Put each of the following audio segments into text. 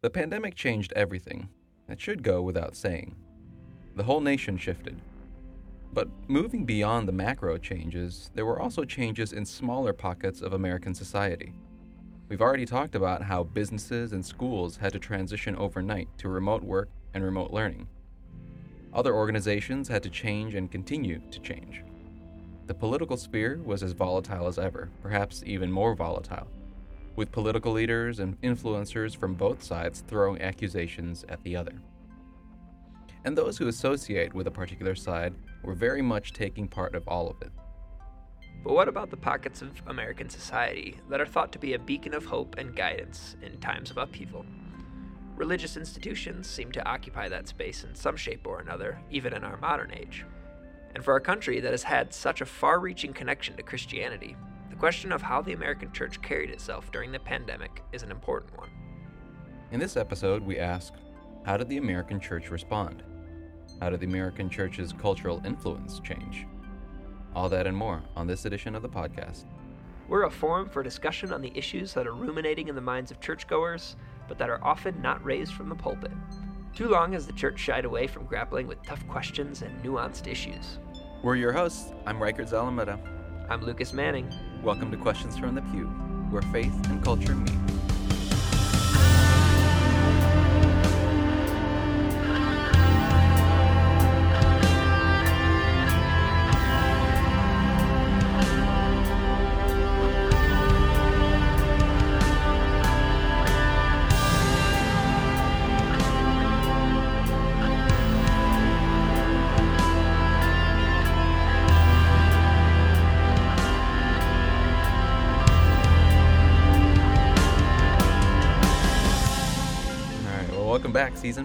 The pandemic changed everything. It should go without saying. The whole nation shifted. But moving beyond the macro changes, there were also changes in smaller pockets of American society. We've already talked about how businesses and schools had to transition overnight to remote work and remote learning. Other organizations had to change and continue to change. The political sphere was as volatile as ever, perhaps even more volatile, with political leaders and influencers from both sides throwing accusations at the other. And those who associate with a particular side were very much taking part of all of it. But what about the pockets of American society that are thought to be a beacon of hope and guidance in times of upheaval? Religious institutions seem to occupy that space in some shape or another, even in our modern age. And for a country that has had such a far reaching connection to Christianity, question of how the American church carried itself during the pandemic is an important one. In this episode, we ask How did the American church respond? How did the American church's cultural influence change? All that and more on this edition of the podcast. We're a forum for discussion on the issues that are ruminating in the minds of churchgoers, but that are often not raised from the pulpit. Too long has the church shied away from grappling with tough questions and nuanced issues. We're your hosts. I'm Rikard Zalameda. I'm Lucas Manning. Welcome to Questions from the Pew, where faith and culture meet.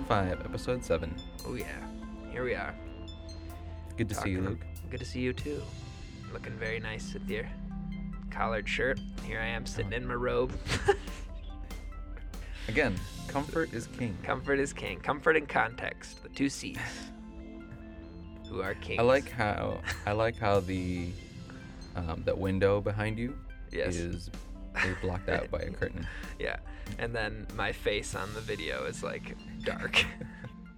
Season five, episode seven. Oh, yeah. Here we are. Good to see you, Luke. Good to see you too. Looking very nice with your collared shirt. Here I am sitting in my robe. Again, comfort is king. Comfort is king. Comfort and context, the two C's. Who are kings. I like how I like how the um, that window behind you Yes. is is blocked out by a curtain. Yeah. And then my face on the video is like dark.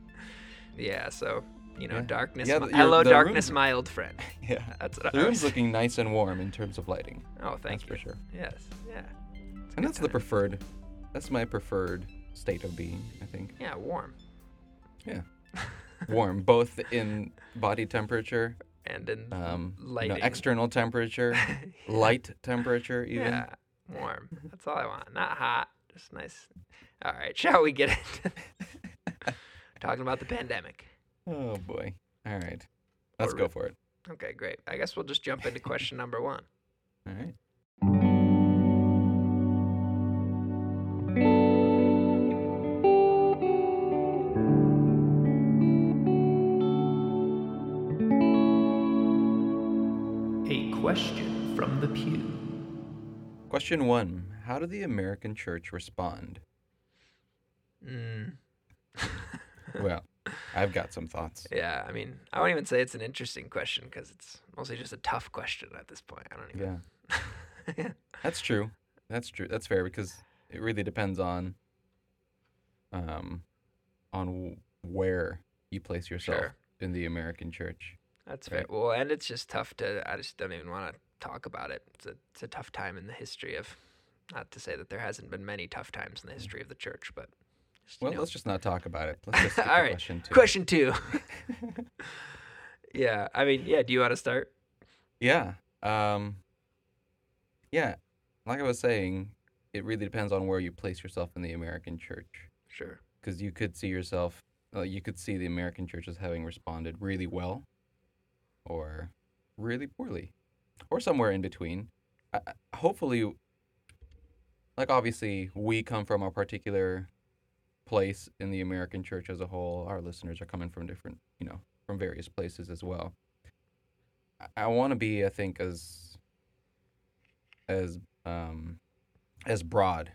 yeah, so, you know, Yeah. darkness. Yeah, mi- the- your- hello, darkness, room- my old friend. Yeah, That's what the I room's looking nice and warm in terms of lighting. Oh, thank That's you. for sure. Yes, yeah. And that's the preferred. That's my preferred state of being. I think. Yeah, warm. Yeah, warm, both in body temperature, And in um, you know, lighting. external temperature, light temperature, even. Yeah, warm. That's all I want. Not hot. Just nice. All right, shall we get into talking about the pandemic? Oh boy. All right, let's Or- go for it. Okay, great. I guess we'll just jump into question number one. All right. A question from the pew. Question one: How did the American church respond? Mm. Well, I've got some thoughts. Yeah, I mean, I won't even say it's an interesting question because it's mostly just a tough question at this point. I don't even. Yeah, Yeah. that's true. That's true. That's fair because it really depends on, um, on w- where you place yourself Sure. in the American church. That's fair. Well, and it's just tough to. I just don't even want to talk about it. It's a it's a tough time in the history of. Not to say that there hasn't been many tough times in the history of the church, but. Just, you Well, know. let's just not talk about it. Let's All right. question two. Question two. yeah, I mean, yeah. Do you want to start? Yeah. Um, yeah. Like I was saying, it really depends on where you place yourself in the American church. Sure. Because you could see yourself, uh, you could see the American church as having responded really well or really poorly or somewhere in between. I, hopefully, like obviously, we come from a particular place in the American church as a whole. Our listeners are coming from different, you know, from various places as well. I, I want to be, I think, as as um, as broad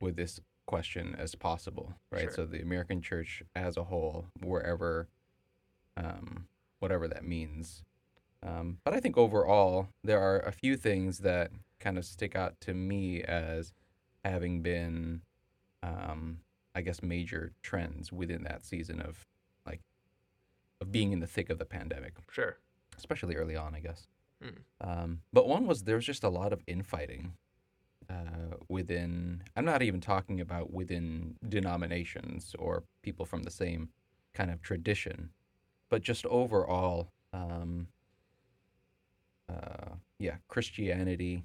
with this question as possible, right? Sure. So the American church as a whole, wherever, um, whatever that means. Um, but I think overall, there are a few things that kind of stick out to me as having been, um, I guess, major trends within that season of like of being in the thick of the pandemic, Sure. especially early on, I guess. Mm. Um, but one was there was just a lot of infighting uh, within. I'm not even talking about within denominations or people from the same kind of tradition, but just overall, um, uh, yeah, Christianity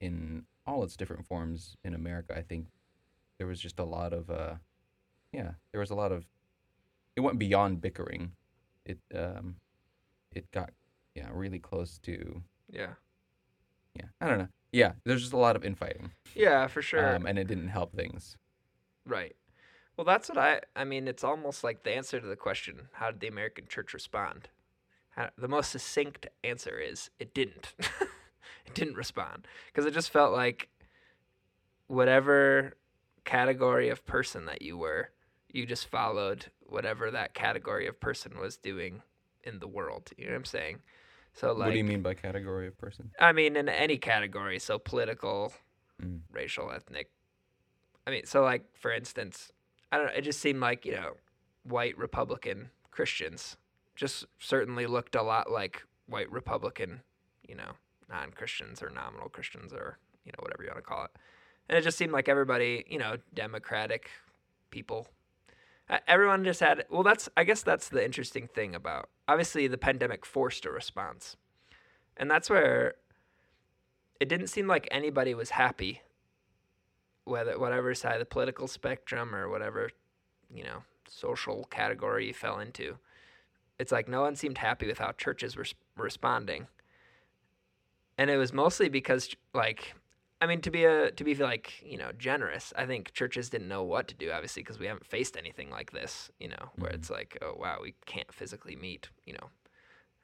in all its different forms in America. I think there was just a lot of, uh, yeah, there was a lot of. It went beyond bickering. It um, it got yeah really close to Yeah. yeah I don't know yeah there's just a lot of infighting Yeah, for sure. um, and it didn't help things. Right. Well, that's what I. I mean, it's almost like the answer to the question: How did the American church respond? The most succinct answer is it didn't. it didn't respond because it just felt like whatever category of person that you were, you just followed whatever that category of person was doing in the world. You know what I'm saying? So like, what do you mean by category of person? I mean, in any category, so political, Mm. racial, ethnic. I mean, so like for instance, I don't know. It just seemed like you know, white Republican Christians just certainly looked a lot like white Republican, you know, non-Christians or nominal Christians or you know whatever you want to call it. And it just seemed like everybody, you know, Democratic people. Everyone just had well. That's I guess that's the interesting thing about obviously the pandemic forced a response, and that's where it didn't seem like anybody was happy whether whatever side of the political spectrum or whatever you know social category you fell into it's like no one seemed happy with how churches were responding and it was mostly because like i mean to be a to be like you know generous i think churches didn't know what to do obviously because we haven't faced anything like this you know where Mhm. it's like oh wow we can't physically meet you know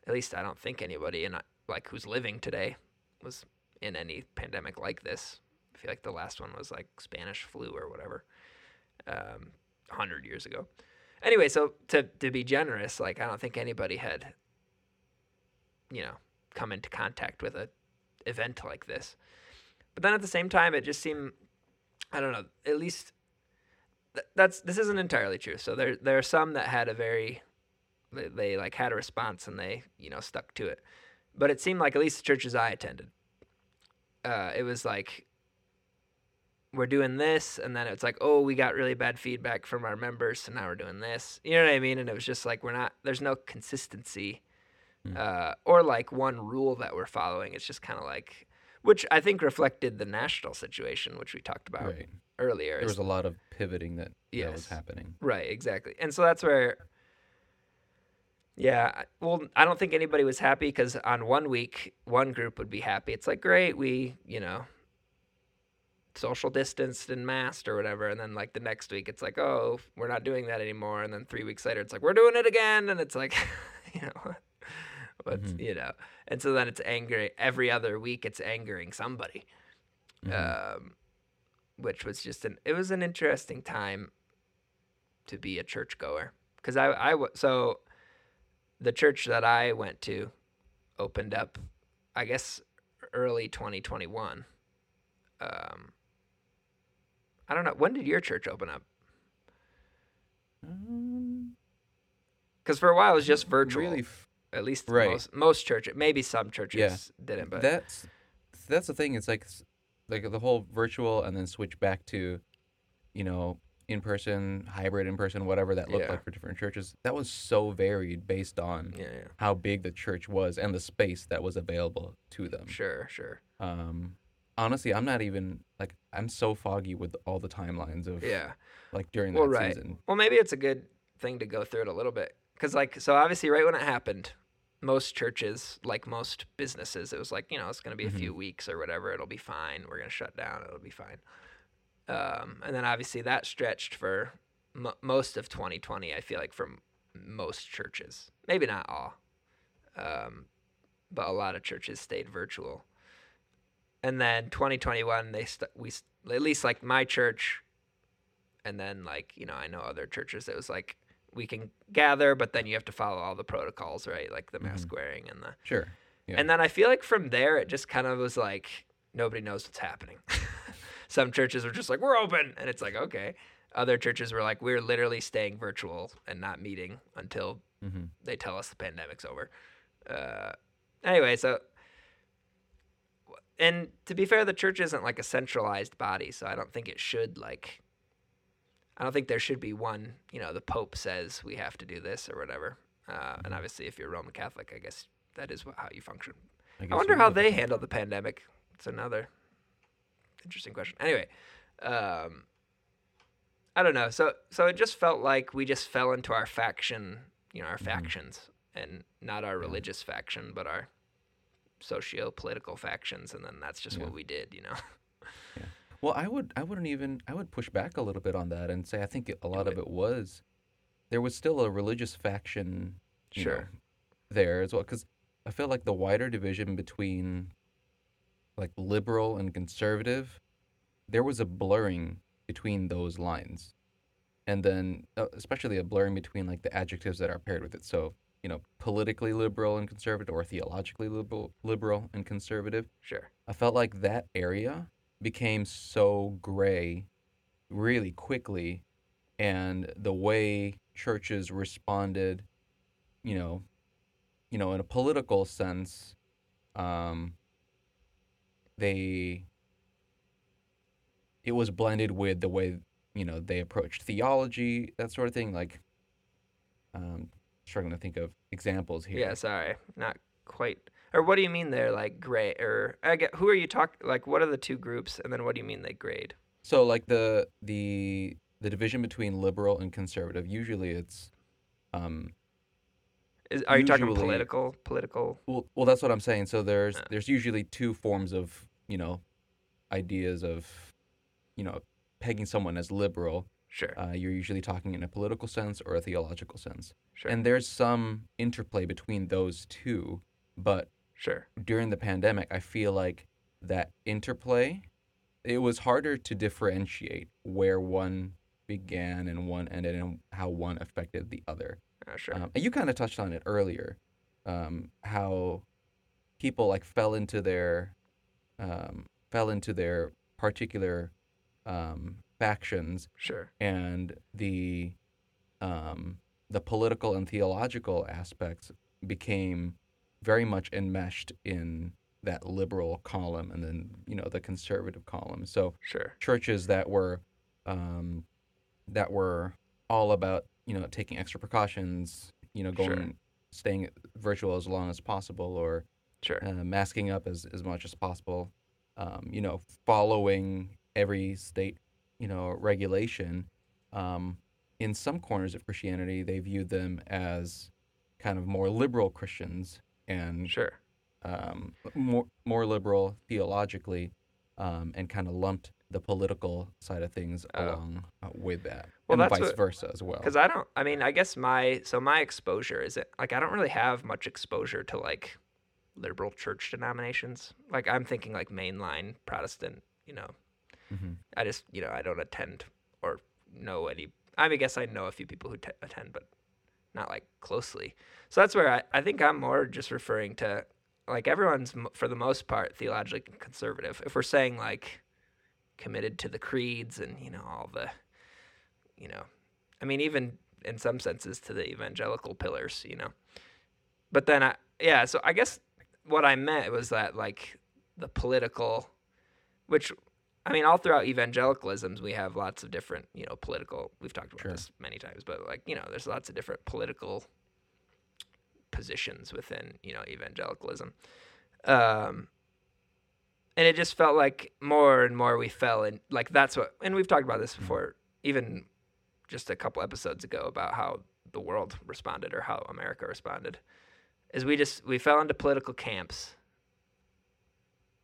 at least i don't think anybody in like who's living today was in any pandemic like this. I feel like the last one was like Spanish flu or whatever, um, hundred years ago. Anyway, so to to be generous, like I don't think anybody had, you know, come into contact with a event like this. But then at the same time, it just seemed, I don't know, at least th- that's this isn't entirely true. So there there are some that had a very, they, they like had a response and they you know stuck to it. But it seemed like at least the churches I attended uh, it was like we're doing this and then it's like oh we got really bad feedback from our members so now we're doing this you know what i mean and it was just like we're not there's no consistency Mm. uh, or like one rule that we're following it's just kind of like which i think reflected the national situation which we talked about Right. earlier There was a lot of pivoting that, that was happening. Right, exactly. And so that's where, yeah, well, I don't think anybody was happy because on one week, one group would be happy. It's like, great, we, you know, social distanced and masked or whatever. And then, like, the next week, it's like, oh, we're not doing that anymore. And then three weeks later, it's like, we're doing it again. And it's like, you know, what's, Mhm. you know, and so then it's angry. Every other week, it's angering somebody Mhm. um, which was just an it was an interesting time to be a churchgoer because I I so the church that I went to opened up I guess early 2021. Um, I don't know when did your church open up? Um, Because for a while it was just virtual. Really, f- at least Right. most most churches, maybe some churches Yeah. didn't, but that's that's the thing. It's like like the whole virtual and then switch back to, you know, in person, hybrid in person, whatever that looked Yeah. like for different churches. That was so varied based on yeah, yeah, how big the church was and the space that was available to them. sure, sure, Um, honestly, I'm not even like I'm so foggy with all the timelines of yeah. like during Well, that right. season. Well, maybe it's a good thing to go through it a little bit. Because, like, so obviously, right when it happened, most churches, like most businesses, it was like, you know, it's going to be a few weeks or whatever. It'll be fine. We're going to shut down. It'll be fine. Um, and then obviously that stretched for m- most of 2020, I feel like, for m- most churches. Maybe not all. Um, but a lot of churches stayed virtual. And then 2021, they st- we at least like my church, and then like you know I know other churches. It was like we can gather, but then you have to follow all the protocols, right? Like the mask wearing and the. Sure. Yeah. And then I feel like from there it just kind of was like nobody knows what's happening. Some churches were just like we're open, and it's like okay. other churches were like, we're literally staying virtual and not meeting until hmm they tell us the pandemic's over. Uh, anyway, so and to be fair, the church isn't like a centralized body, so I don't think it should like. I don't think there should be one. You know, the Pope says we have to do this or whatever. Uh, and obviously, if you're Roman Catholic, I guess that is how you function. I, guess wonder how they handle the pandemic. It's another interesting question. Anyway, um, I don't know. So so it just felt like we just fell into our faction, you know, our factions, and not our religious faction, but our socio-political factions, and then that's just Yeah. what we did, you know. Well, I would I wouldn't even I would push back a little bit on that and say I think a lot of it. it was there was still a religious faction you know, Sure. there as well because I feel like the wider division between like liberal and conservative there was a blurring between those lines and then uh, especially a blurring between like the adjectives that are paired with it so you know politically liberal and conservative or theologically liberal liberal and conservative Sure. I felt like that area became so gray really quickly and the way churches responded you know you know in a political sense um they it was blended with the way you know they approached theology that sort of thing like um struggling to think of examples here Yeah. Sorry, not quite. Or what do you mean they're like gray? Or I get who are you talking? Like, what are the two groups? And then what do you mean they grade? So like the the the division between liberal and conservative, usually it's um Is are you talking political? Political? well, well that's what I'm saying. So there's Yeah. there's usually two forms of, you know, ideas of you know, pegging someone as liberal. Sure. Uh, you're usually talking in a political sense or a theological sense. Sure. And there's some interplay between those two, but sure. during the pandemic, I feel like that interplay, it was harder to differentiate where one began and one ended and how one affected the other. Uh, sure. Um, and you kind of touched on it earlier, um, how people like fell into their um, fell into their particular um, factions sure. and the um, the political and theological aspects became very much enmeshed in that liberal column and then you know the conservative column. So Sure. churches that were um, that were all about you know taking extra precautions, you know going Sure. staying virtual as long as possible or Sure. uh, masking up as, as much as possible, um, you know, following every state, you know, regulation. Um, in some corners of Christianity, they viewed them as kind of more liberal Christians and Sure. um, more more liberal theologically, um, and kind of lumped the political side of things Oh. along uh, with that, Well, and vice what- versa as well. Because I don't. I mean, I guess my so my exposure is it like I don't really have much exposure to like liberal church denominations. Like I'm thinking like mainline Protestant. You know, hmm I just you know I don't attend or know any. I mean, I guess I know a few people who t- attend, but not like closely. So that's where I, I think I'm more just referring to like everyone's for the most part theologically conservative. If we're saying like committed to the creeds and you know all the you know I mean even in some senses to the evangelical pillars, you know. But then I yeah, so I guess what I meant was that like the political which I mean all throughout evangelicalisms we have lots of different, you know, political we've talked about Sure. this many times, but like, you know, there's lots of different political positions within, you know, evangelicalism. Um and it just felt like more and more we fell in like that's what and we've talked about this before even just a couple episodes ago about how the world responded or how america responded is we just we fell into political camps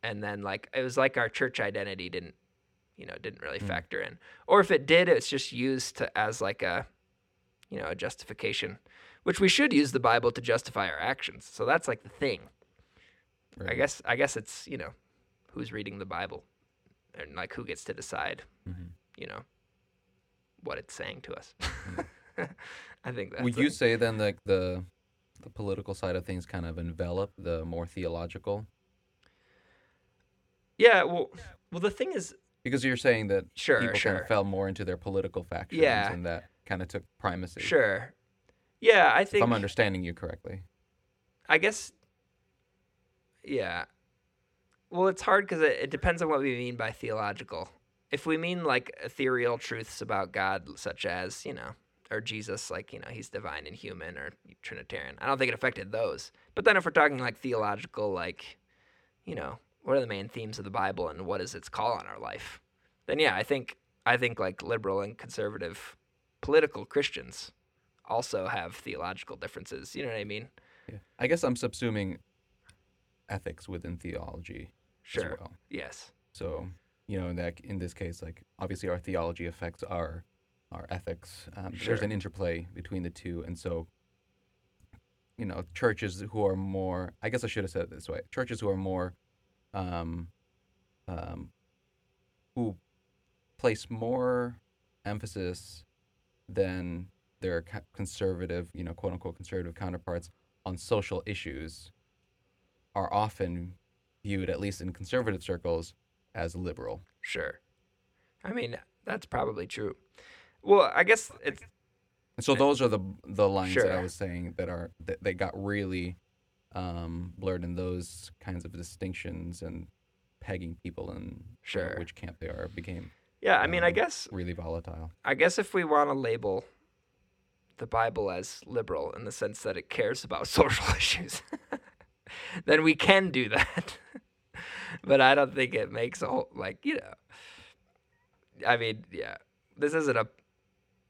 and then like it was like our church identity didn't you know didn't really Mm. factor in or if it did it's just used to as like a you know a justification which we should use the bible to justify our actions so that's like the thing I guess I guess it's you know who's reading the Bible and like who gets to decide Mhm. you know what it's saying to us. I think that's Would you say then that the the political side of things kind of envelop the more theological? Yeah. Well, well, the thing is, Because you're saying that Sure, people kind sure. of fell more into their political factions Yeah. and that kind of took primacy. Sure. Yeah, I If think. I'm understanding you correctly. I guess. Yeah. Well, it's hard because it, it depends on what we mean by theological. If we mean like ethereal truths about God, such as, you know, or Jesus, like, you know, he's divine and human or Trinitarian, I don't think it affected those. But then if we're talking like theological, like, you know, what are the main themes of the Bible and what is its call on our life? Then yeah, I think I think like liberal and conservative political Christians also have theological differences. You know what I mean? Yeah. I guess I'm subsuming ethics within theology Sure. as well. Yes. So, you know, in that in this case, like obviously our theology affects our our ethics. Um, There's an interplay between the two, and so, you know, churches who are more, I guess I should have said it this way: churches who are more, um, um, who place more emphasis than their conservative, you know, quote unquote conservative counterparts on social issues, are often viewed, at least in conservative circles, as liberal. Sure. I mean, that's probably true. Well, I guess it's And so those are the the lines that I was saying that are that they got really um, blurred in those kinds of distinctions and pegging people and know, Sure. which camp they are became yeah. I mean, I Um, guess really volatile. I guess if we want to label the Bible as liberal in the sense that it cares about social issues, then we can do that. but I don't think it makes a whole like you know. I mean, yeah, this isn't a,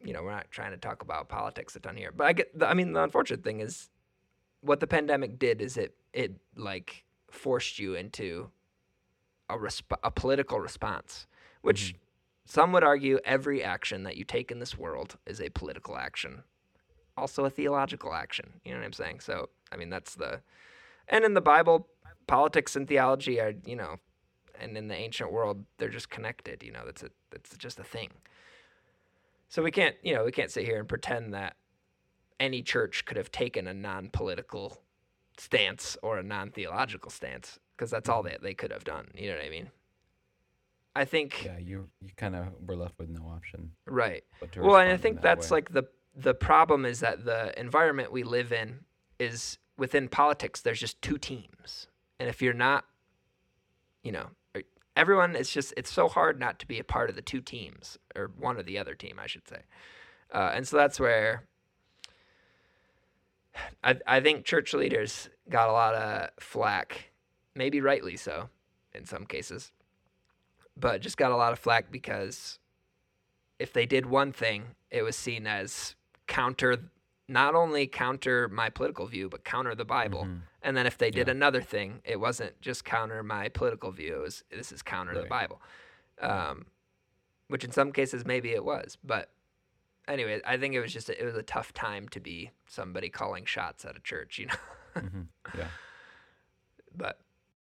you know, we're not trying to talk about politics a ton here. But I get, the, I mean, the unfortunate thing is, what the pandemic did is it it like forced you into a resp- a political response, which mm-hmm. some would argue every action that you take in this world is a political action, also a theological action. You know what I'm saying? So, I mean, that's the, and in the Bible, politics and theology are, you know, and in the ancient world, they're just connected. You know, that's a that's just a thing. So we can't, you know, we can't sit here and pretend that any church could have taken a non-political stance or a non-theological stance because that's all that they could have done. You know what I mean? I think Yeah, you you kind of were left with no option. right. Well, and I think that's way. like the the problem is that the environment we live in is within politics. There's just two teams, and if you're not, you know, er, everyone it's just it's so hard not to be a part of the two teams or one or the other team, I should say. Uh, and so that's where I I think church leaders got a lot of flack, maybe rightly so, in some cases, but just got a lot of flack because if they did one thing, it was seen as counter, not only counter my political view, but counter the Bible. Mhm. And then if they did Yeah. another thing, it wasn't just counter my political view. It was this is counter the Bible, um, which in some cases maybe it was. But anyway, I think it was just a, it was a tough time to be somebody calling shots at a church, you know. Mhm. Yeah. but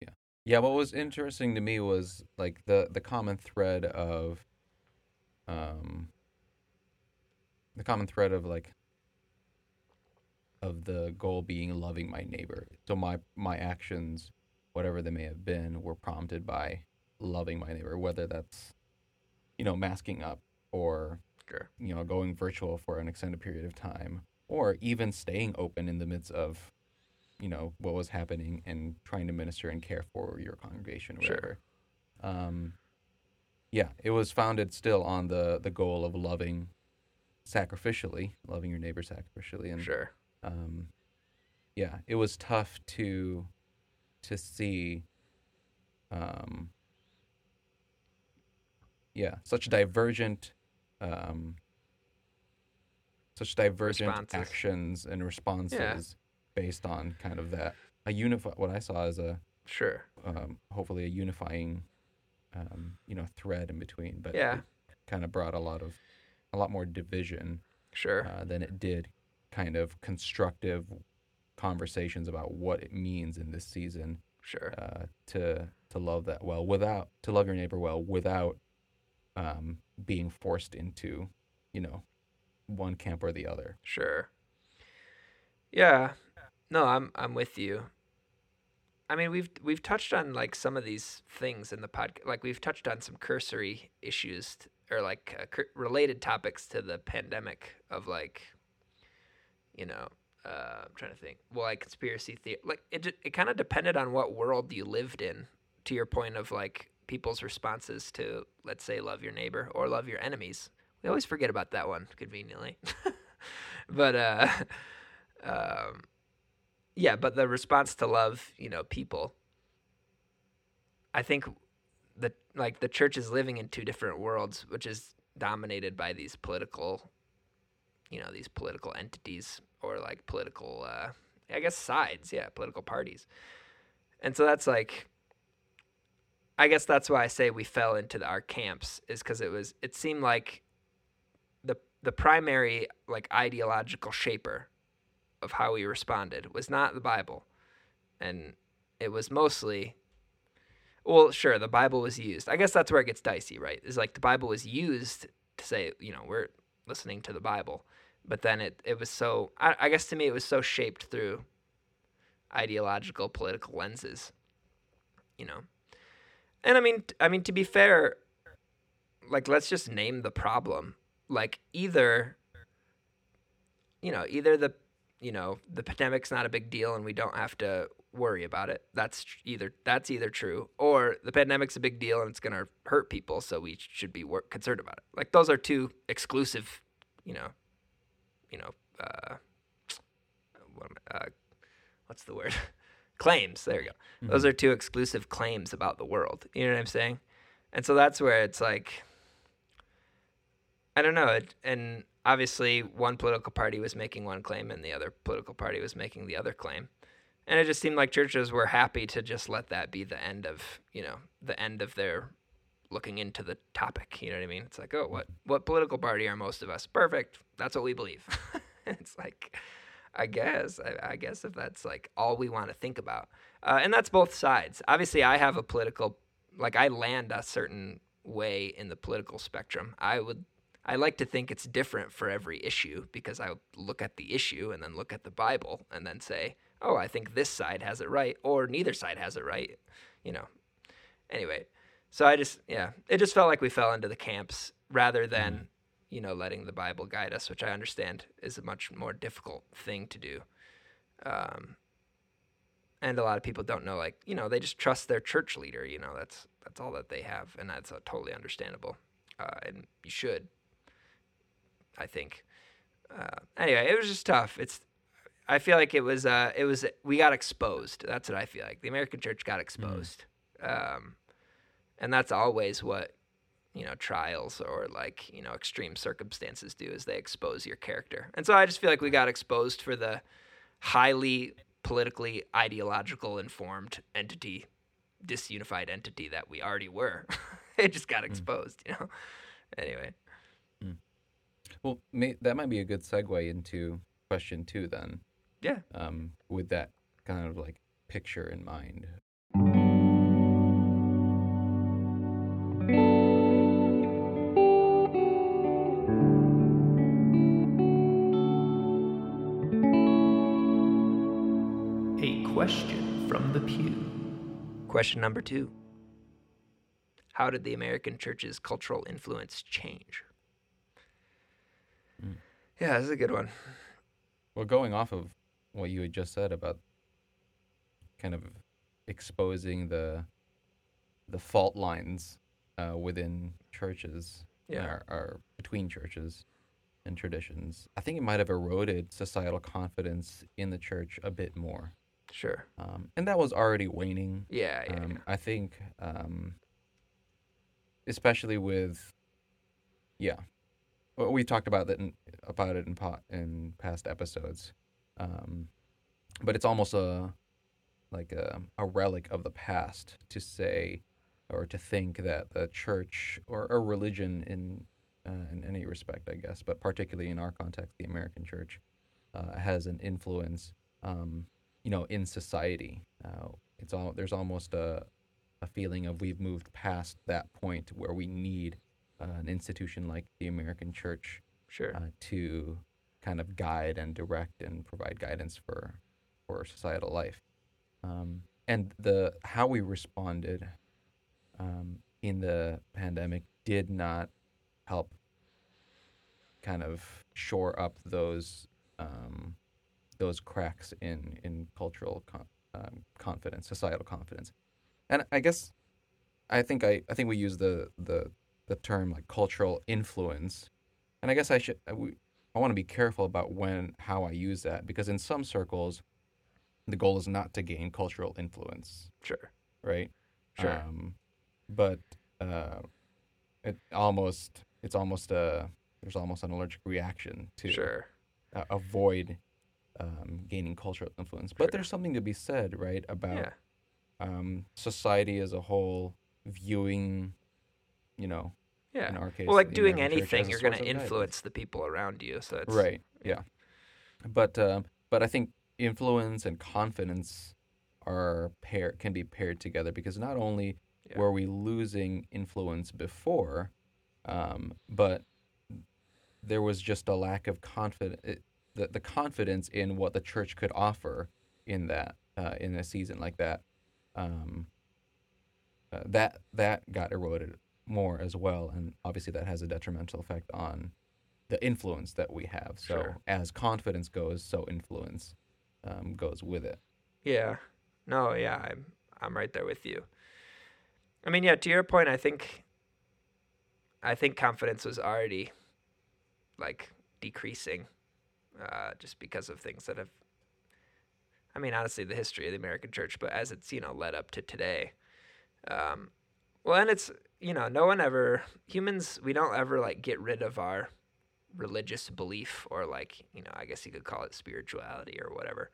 yeah, Yeah, what was interesting to me was like the the common thread of um the common thread of like of the goal being loving my neighbor. So my my actions, whatever they may have been, were prompted by loving my neighbor, whether that's you know, masking up or you know, going virtual for an extended period of time, or even staying open in the midst of, you know, what was happening and trying to minister and care for your congregation, or Sure. whatever. Um, yeah, it was founded still on the the goal of loving sacrificially, loving your neighbor sacrificially, and sure, um, yeah, it was tough to to see, um, yeah, such divergent, um, such divergent Responses. actions and responses based on kind of that a unify. What I saw as a sure, um, hopefully a unifying, um, you know, thread in between, but Yeah. kind of brought a lot of a lot more division sure, uh, than it did kind of constructive conversations about what it means in this season sure, uh, to to love that well without to love your neighbor well without um, being forced into you know one camp or the other. sure. Yeah, no, I'm I'm with you. I mean, we've we've touched on like some of these things in the podcast. Like we've touched on some cursory issues t- or like uh, cur- related topics to the pandemic of like, you know, uh, I'm trying to think. Well, like conspiracy theory. Like it it kind of depended on what world you lived in. To your point of like people's responses to let's say love your neighbor or love your enemies. We always forget about that one conveniently. but uh, um, yeah, but the response to love, you know, people. I think the like the church is living in two different worlds, which is dominated by these political, you know, these political entities or like political, uh, I guess sides, yeah, political parties, and so that's like. I guess that's why I say we fell into the, our camps is because it was it seemed like the the primary like ideological shaper of how we responded was not the Bible. And it was mostly well, sure, the Bible was used. I guess that's where it gets dicey, right? Is like the Bible was used to say, you know, we're listening to the Bible. But then it, it was so I, I guess to me it was so shaped through ideological political lenses. You know. And I mean I mean to be fair, like let's just name the problem. Like either you know, either the you know the pandemic's not a big deal and we don't have to worry about it. That's either that's either true, or the pandemic's a big deal and it's gonna hurt people, so we should be wor- concerned about it. Like those are two exclusive, you know, you know, uh, uh, what's the word? claims. There you go. Mm-hmm. Those are two exclusive claims about the world. You know what I'm saying? And so that's where it's like, I don't know. It, and obviously, one political party was making one claim, and the other political party was making the other claim. And it just seemed like churches were happy to just let that be the end of, you know, the end of their looking into the topic. You know what I mean? It's like, oh, what what political party are most of us? Perfect. That's what we believe. it's like, I guess, I, I guess if that's like all we want to think about, uh, and that's both sides. Obviously, I have a political, like I land a certain way in the political spectrum. I would, I like to think it's different for every issue because I look at the issue and then look at the Bible and then say, oh, I think this side has it right, or neither side has it right. You know. Anyway, so I just, yeah, it just felt like we fell into the camps rather than you know, letting the Bible guide us, which I understand is a much more difficult thing to do. Um, and a lot of people don't know, like, you know, they just trust their church leader. You know, that's that's all that they have, and that's uh, totally understandable. Uh, and you should, I think. Uh, anyway, it was just tough. It's, I feel like it was, uh, it was, we got exposed. That's what I feel like. The American church got exposed, um, and that's always what you know trials or like you know extreme circumstances do is they expose your character. And so i just feel like we got exposed for the highly politically ideological informed entity disunified entity that we already were. It just got exposed you know? Anyway. Well, may, that might be a good segue into question two then, yeah. Um, with that kind of like picture in mind. Question number two how did the american church's cultural influence change Mm. yeah this is a good one Well, going off of what you had just said about kind of exposing the the fault lines uh, within churches, Yeah. or, or between churches and traditions, I think it might have eroded societal confidence in the church a bit more, sure. Um, and that was already waning. yeah yeah, Um, I think, um, especially with, yeah, well, we talked about that in, about it in po- in past episodes, um, but it's almost a like a, a relic of the past to say or to think that the church or a religion in uh, in any respect, I guess, but particularly in our context, the American church uh, has an influence, um, you know, in society. Uh, it's all there's almost a a feeling of we've moved past that point where we need uh, an institution like the American church sure uh, to kind of guide and direct and provide guidance for for societal life. Um, and the how we responded um, in the pandemic did not help kind of shore up those um, those cracks in in cultural con- um, confidence, societal confidence, and I guess I think I, I think we use the the the term like cultural influence, and I guess I should I, we, I want to be careful about when how I use that because in some circles, the goal is not to gain cultural influence, Sure. right? Sure. Um, but uh, it almost it's almost a there's almost an allergic reaction to Sure. uh, avoid um, gaining cultural influence. But Sure. there's something to be said, right, about Yeah. um, society as a whole viewing, you know, Yeah. in our case, Well, like doing anything, you're going to guidance. influence the people around you. So it's Right. Yeah. But uh, but I think influence and confidence are pair can be paired together because not only Yeah. were we losing influence before, um, but there was just a lack of confidence. The, the confidence in what the church could offer in that uh, in a season like that, um, uh, that that got eroded more as well, and obviously that has a detrimental effect on the influence that we have. So Sure. as confidence goes, so influence um, goes with it. Yeah. No, yeah, I'm I'm right there with you. I mean, yeah, to your point, I think I think confidence was already like decreasing uh, just because of things that have I mean, honestly, the history of the American church, but as it's, you know, led up to today. Um, well, and it's, you know, no one ever, humans, we don't ever like get rid of our religious belief or like, you know, I guess you could call it spirituality or whatever.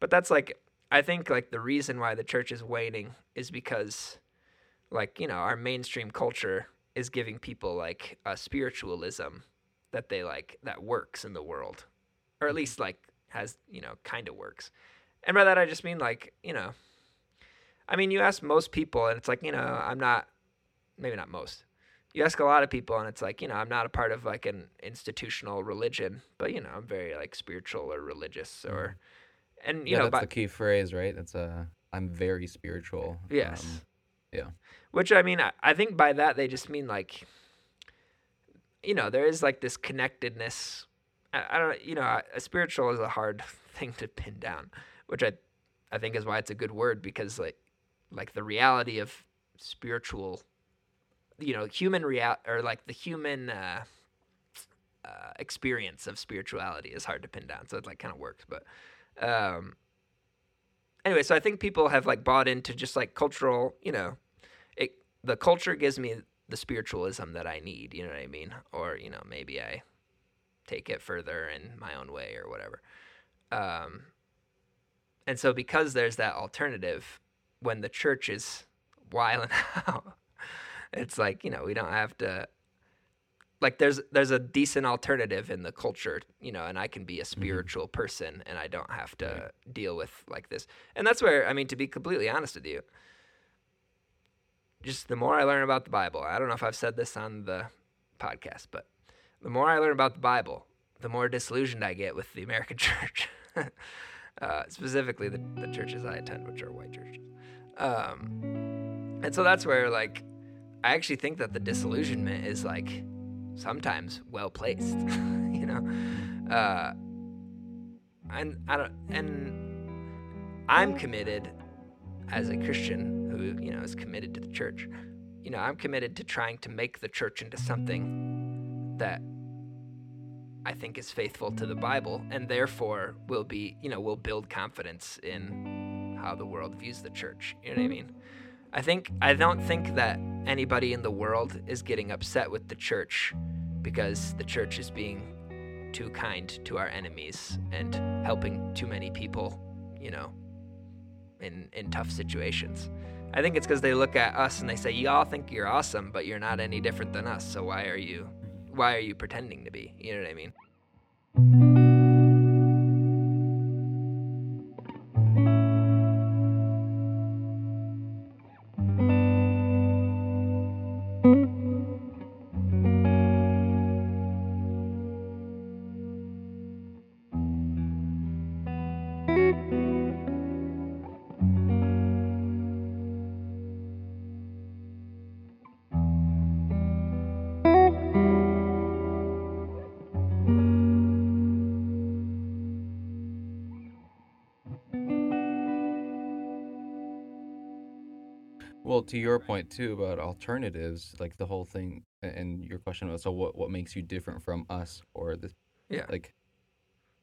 But that's like, I think like the reason why the church is waning is because like, you know, our mainstream culture is giving people like a spiritualism that they like that works in the world. Or at least like has, you know, kind of works. And by that I just mean like, you know, I mean you ask most people and it's like, you know, I'm not maybe not most. You ask a lot of people and it's like, you know, I'm not a part of like an institutional religion, but you know, I'm very like spiritual or religious or and you yeah, know, that's by, the key phrase, right? That's uh, I'm very spiritual. Yes. Um, yeah. Which I mean, I, I think by that they just mean like, you know, there is like this connectedness. I, I don't, you know, a, spiritual is a hard thing to pin down, which I, I think is why it's a good word because like, like the reality of spiritual, you know, human real or like the human uh, uh, experience of spirituality is hard to pin down. So it like kind of works, but um, anyway, so I think people have like bought into just like cultural, you know, it the culture gives me the spiritualism that I need, you know what I mean? Or, you know, maybe I take it further in my own way or whatever. Um and so because there's that alternative when the church is wiling out, it's like, you know, we don't have to like there's there's a decent alternative in the culture, you know, and I can be a spiritual person and I don't have to Right. deal with like this. And that's where I mean to be completely honest with you, just the more I learn about the Bible, I don't know if I've said this on the podcast, but the more I learn about the Bible, the more disillusioned I get with the American church, uh, specifically the, the churches I attend, which are white churches. Um, and so that's where, like, I actually think that the disillusionment is, like, sometimes well placed, you know? Uh, and I don't, and I'm committed as a Christian who, you know, is committed to the church. You know, I'm committed to trying to make the church into something that I think is faithful to the Bible and therefore will be, you know, will build confidence in how the world views the church. You know what I mm-hmm. mean? I think I don't think that anybody in the world is getting upset with the church because the church is being too kind to our enemies and helping too many people, you know, in in tough situations. I think it's because they look at us and they say, "You all think you're awesome, but you're not any different than us. So why are you, why are you pretending to be?" You know what I mean? Well, to your point too about alternatives, like the whole thing, and your question was, so what what makes you different from us or this, Yeah. like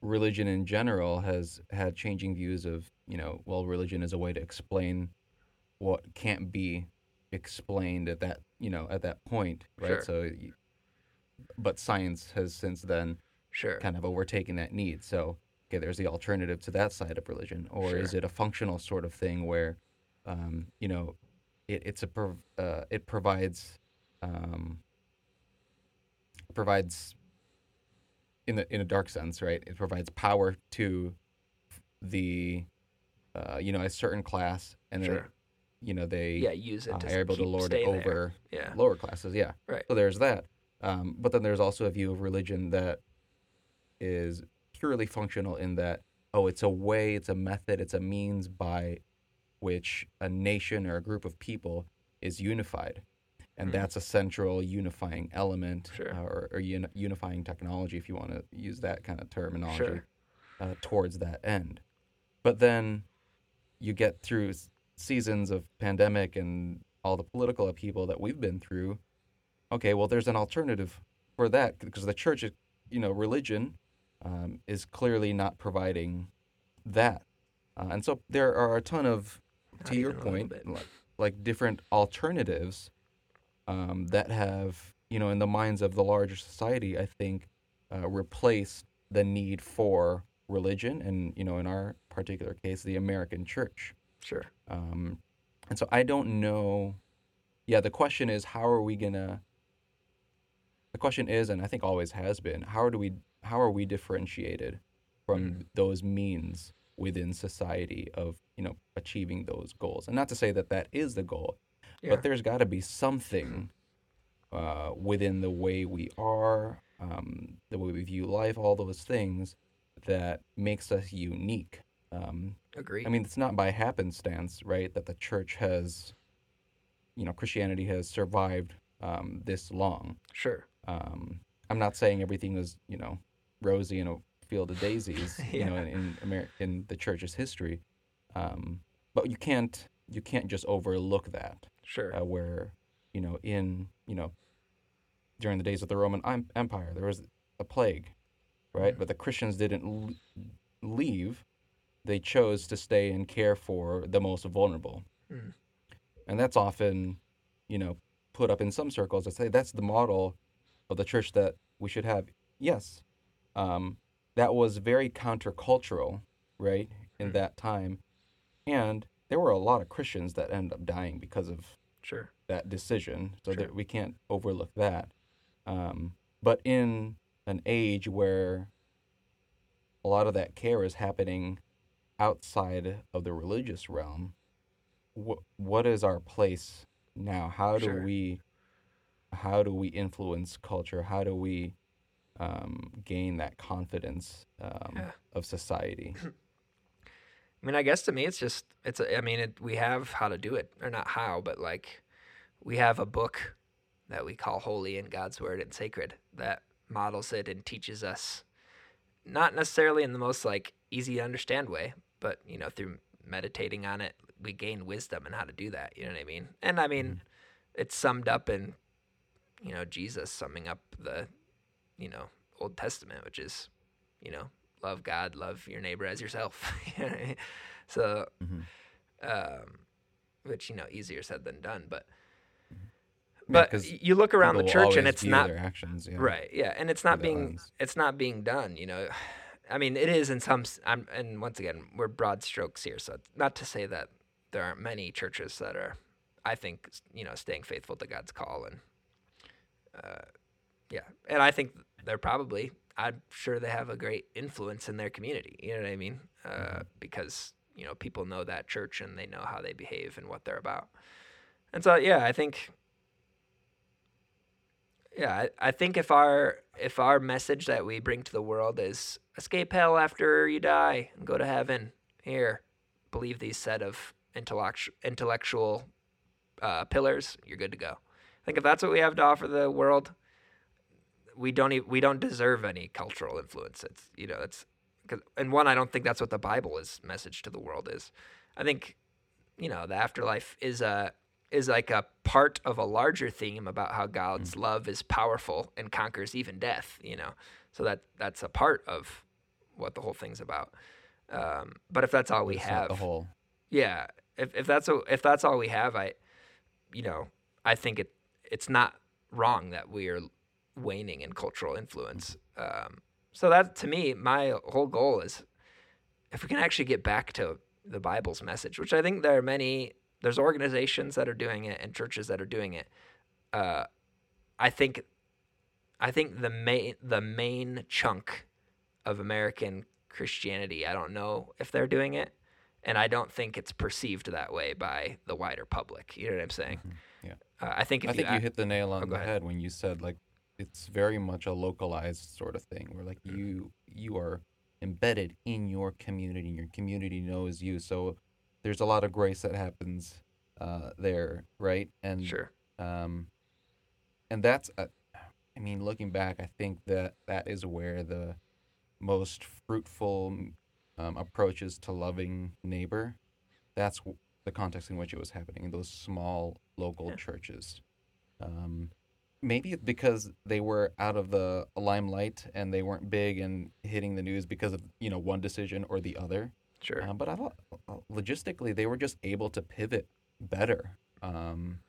religion in general has had changing views of you know well religion is a way to explain what can't be explained at that you know at that point right Sure. so but science has since then Sure. kind of overtaken that need so okay there's the alternative to that side of religion or is it a functional sort of thing where um, you know it, it's a prov- uh, it provides um, provides in the in a dark sense right it provides power to the uh, you know a certain class and then Sure. you know they Yeah, use it uh, to are able to lord it over Yeah. lower classes yeah Right. so there's that um, but then there's also a view of religion that is purely functional in that oh it's a way it's a method it's a means by which a nation or a group of people is unified and Mhm. that's a central unifying element Sure. uh, or, or uni- unifying technology if you want to use that kind of terminology Sure. uh, towards that end but then you get through seasons of pandemic and all the political upheaval that we've been through okay well there's an alternative for that because the church is you know religion um, is clearly not providing that uh, and so there are a ton of to your even a little point like, like different alternatives um, that have you know in the minds of the larger society i think uh, replaced the need for religion and you know in our particular case the american church Sure. um, and so I don't know. Yeah, the question is, how are we gonna? The question is, and I think always has been, how do we? How are we differentiated from Mm. those means within society of you know achieving those goals? And not to say that that is the goal, Yeah. but there's got to be something uh, within the way we are, um, the way we view life, all those things that makes us unique. Um, Agree. I mean, it's not by happenstance, right, that the church has, you know, Christianity has survived um, this long. sure. Um, I'm not saying everything is, you know, rosy in a field of daisies, you know, in in, in the church's history, um, but you can't you can't just overlook that, Sure. uh, where, you know, in you know, during the days of the Roman Empire, there was a plague, right? Mhm. But the Christians didn't l- leave; they chose to stay and care for the most vulnerable, Mm. and that's often, you know, put up in some circles to say that's the model of the church that we should have. Yes, um, that was very countercultural, right, in Mm. that time, and there were a lot of Christians that ended up dying because of Sure. that decision, so Sure. that we can't overlook that. Um, but in an age where a lot of that care is happening outside of the religious realm, wh- what is our place now? How do Sure. we, how do we influence culture? How do we um, gain that confidence um, Yeah. of society? I mean, I guess to me, it's just it's. A, I mean, it, we have how to do it, or not how, but like we have a book that we call holy in God's word and sacred that models it and teaches us, not necessarily in the most like easy to understand way, but you know through meditating on it, we gain wisdom and how to do that. You know what I mean? And I mean, it's summed up in you know Jesus summing up the you know Old Testament, which is you know love God, love your neighbor as yourself. You know what I mean? so, Mhm. um, which you know, easier said than done. But Yeah, but 'cause y- you look around the church and it's not their actions, yeah. right. Yeah, and it's not being lens. it's not being done. You know, I mean, it is in some. I'm, and once again, we're broad strokes here, so not to say that there aren't many churches that are, I think, you know, staying faithful to God's call and, uh, yeah, and I think they're probably. I'm sure they have a great influence in their community. You know what I mean? Uh, Mm-hmm. Because you know people know that church and they know how they behave and what they're about. And so, yeah, I think yeah, I, I think if our if our message that we bring to the world is escape hell after you die and go to heaven, here, believe these set of intellectual intellectual uh, pillars, you're good to go. I think if that's what we have to offer the world, we don't e- we don't deserve any cultural influence. It's you know it's and one I don't think that's what the Bible is message to the world is. I think you know the afterlife is a is like a part of a larger theme about how Mm. God's love is powerful and conquers even death. You know, so that that's a part of what the whole thing's about. Um, but if that's all we It's have, the whole. yeah, if if that's a, if that's all we have, I, you know, I think it it's not wrong that we are waning in cultural influence. Um, so that to me, my whole goal is if we can actually get back to the Bible's message, which I think there are many. There's organizations that are doing it and churches that are doing it. Uh, I think, I think the main the main chunk of American Christianity. I don't know if they're doing it, and I don't think it's perceived that way by the wider public. You know what I'm saying? Yeah. Uh, I think if I think you, hit the nail on oh, the head when you said like it's very much a localized sort of thing where like Mm. you you are embedded in your community and your community knows you so there's a lot of grace that happens uh, there right and sure, um, and that's uh, I mean looking back I think that that is where the most fruitful um, approaches to loving neighbor that's the context in which it was happening in those small local Yeah. churches um, maybe it's because they were out of the limelight and they weren't big and hitting the news because of you know one decision or the other sure, um, but I thought uh, logistically they were just able to pivot better um,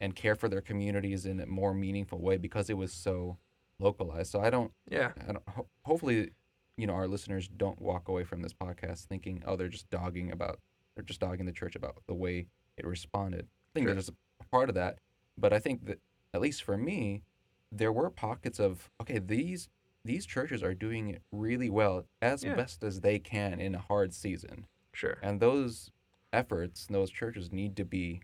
and care for their communities in a more meaningful way because it was so localized. So I don't, yeah, I don't ho- hopefully, you know, our listeners don't walk away from this podcast thinking, oh, they're just dogging about, they're just dogging the church about the way it responded. I think Sure. there's a part of that, but I think that at least for me, there were pockets of okay, these these churches are doing it really well as Yeah. best as they can in a hard season. sure, And those efforts, those churches need to be,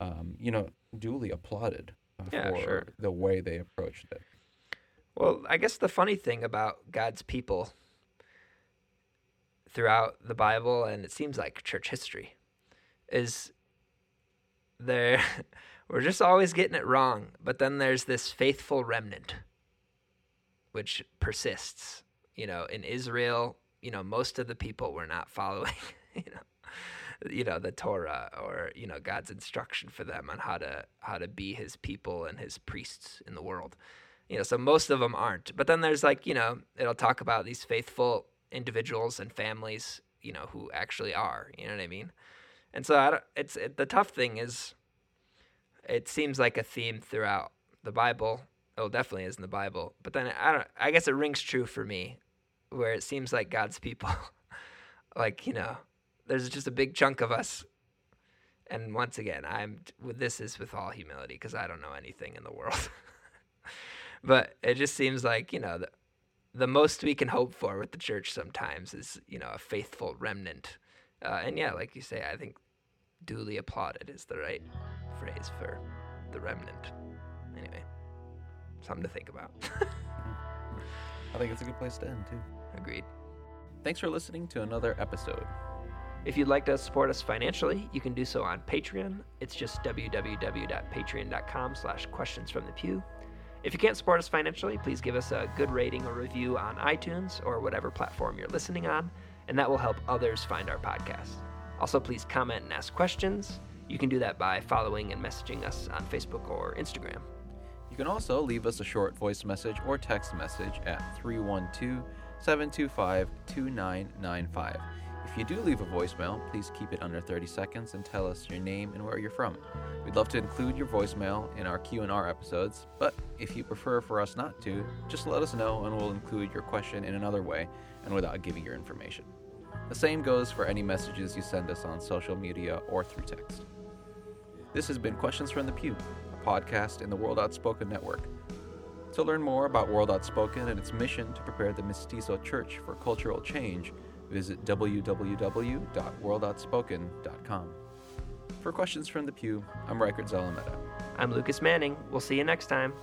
um, you know, duly applauded uh, Yeah, for sure. the way they approached it. Well, I guess the funny thing about God's people throughout the Bible and it seems like church history is there we're just always getting it wrong, but then there's this faithful remnant which persists. You know, in Israel, you know, most of the people were not following, you know, you know, the Torah or, you know, God's instruction for them on how to how to be his people and his priests in the world you know so most of them aren't but then there's like you know it'll talk about these faithful individuals and families you know who actually are you know what i mean and so I don't, it's it, the tough thing is it seems like a theme throughout the bible. Oh definitely is in the bible but then i don't i guess it rings true for me where it seems like god's people like you know there's just a big chunk of us. And once again i'm this is with all humility because i don't know anything in the world. But it just seems like you know the, the most we can hope for with the church sometimes is you know a faithful remnant. Uh, and yeah like you say i think duly applauded is the right phrase for the remnant anyway something to think about I think it's a good place to end too. agreed Thanks for listening to another episode. If you'd like to support us financially, you can do so on Patreon. It's just www.patreon.com slash questions from the pew. If you can't support us financially, please give us a good rating or review on iTunes or whatever platform you're listening on, and that will help others find our podcast. Also, please comment and ask questions. You can do that by following and messaging us on Facebook or Instagram. You can also leave us a short voice message or text message at 312 725 2995. If you do leave a voicemail, please keep it under 30 seconds and tell us your name and where you're from. We'd love to include your voicemail in our Q&R episodes, but if you prefer for us not to, just let us know and we'll include your question in another way and without giving your information. The same goes for any messages you send us on social media or through text. This has been Questions from the Pew, a podcast in the World Outspoken Network. To learn more about World Outspoken and its mission to prepare the Mestizo Church for cultural change, visit www.worldoutspoken.com. For Questions from the Pew, I'm Reichert Zalameta. I'm Lucas Manning. We'll see you next time.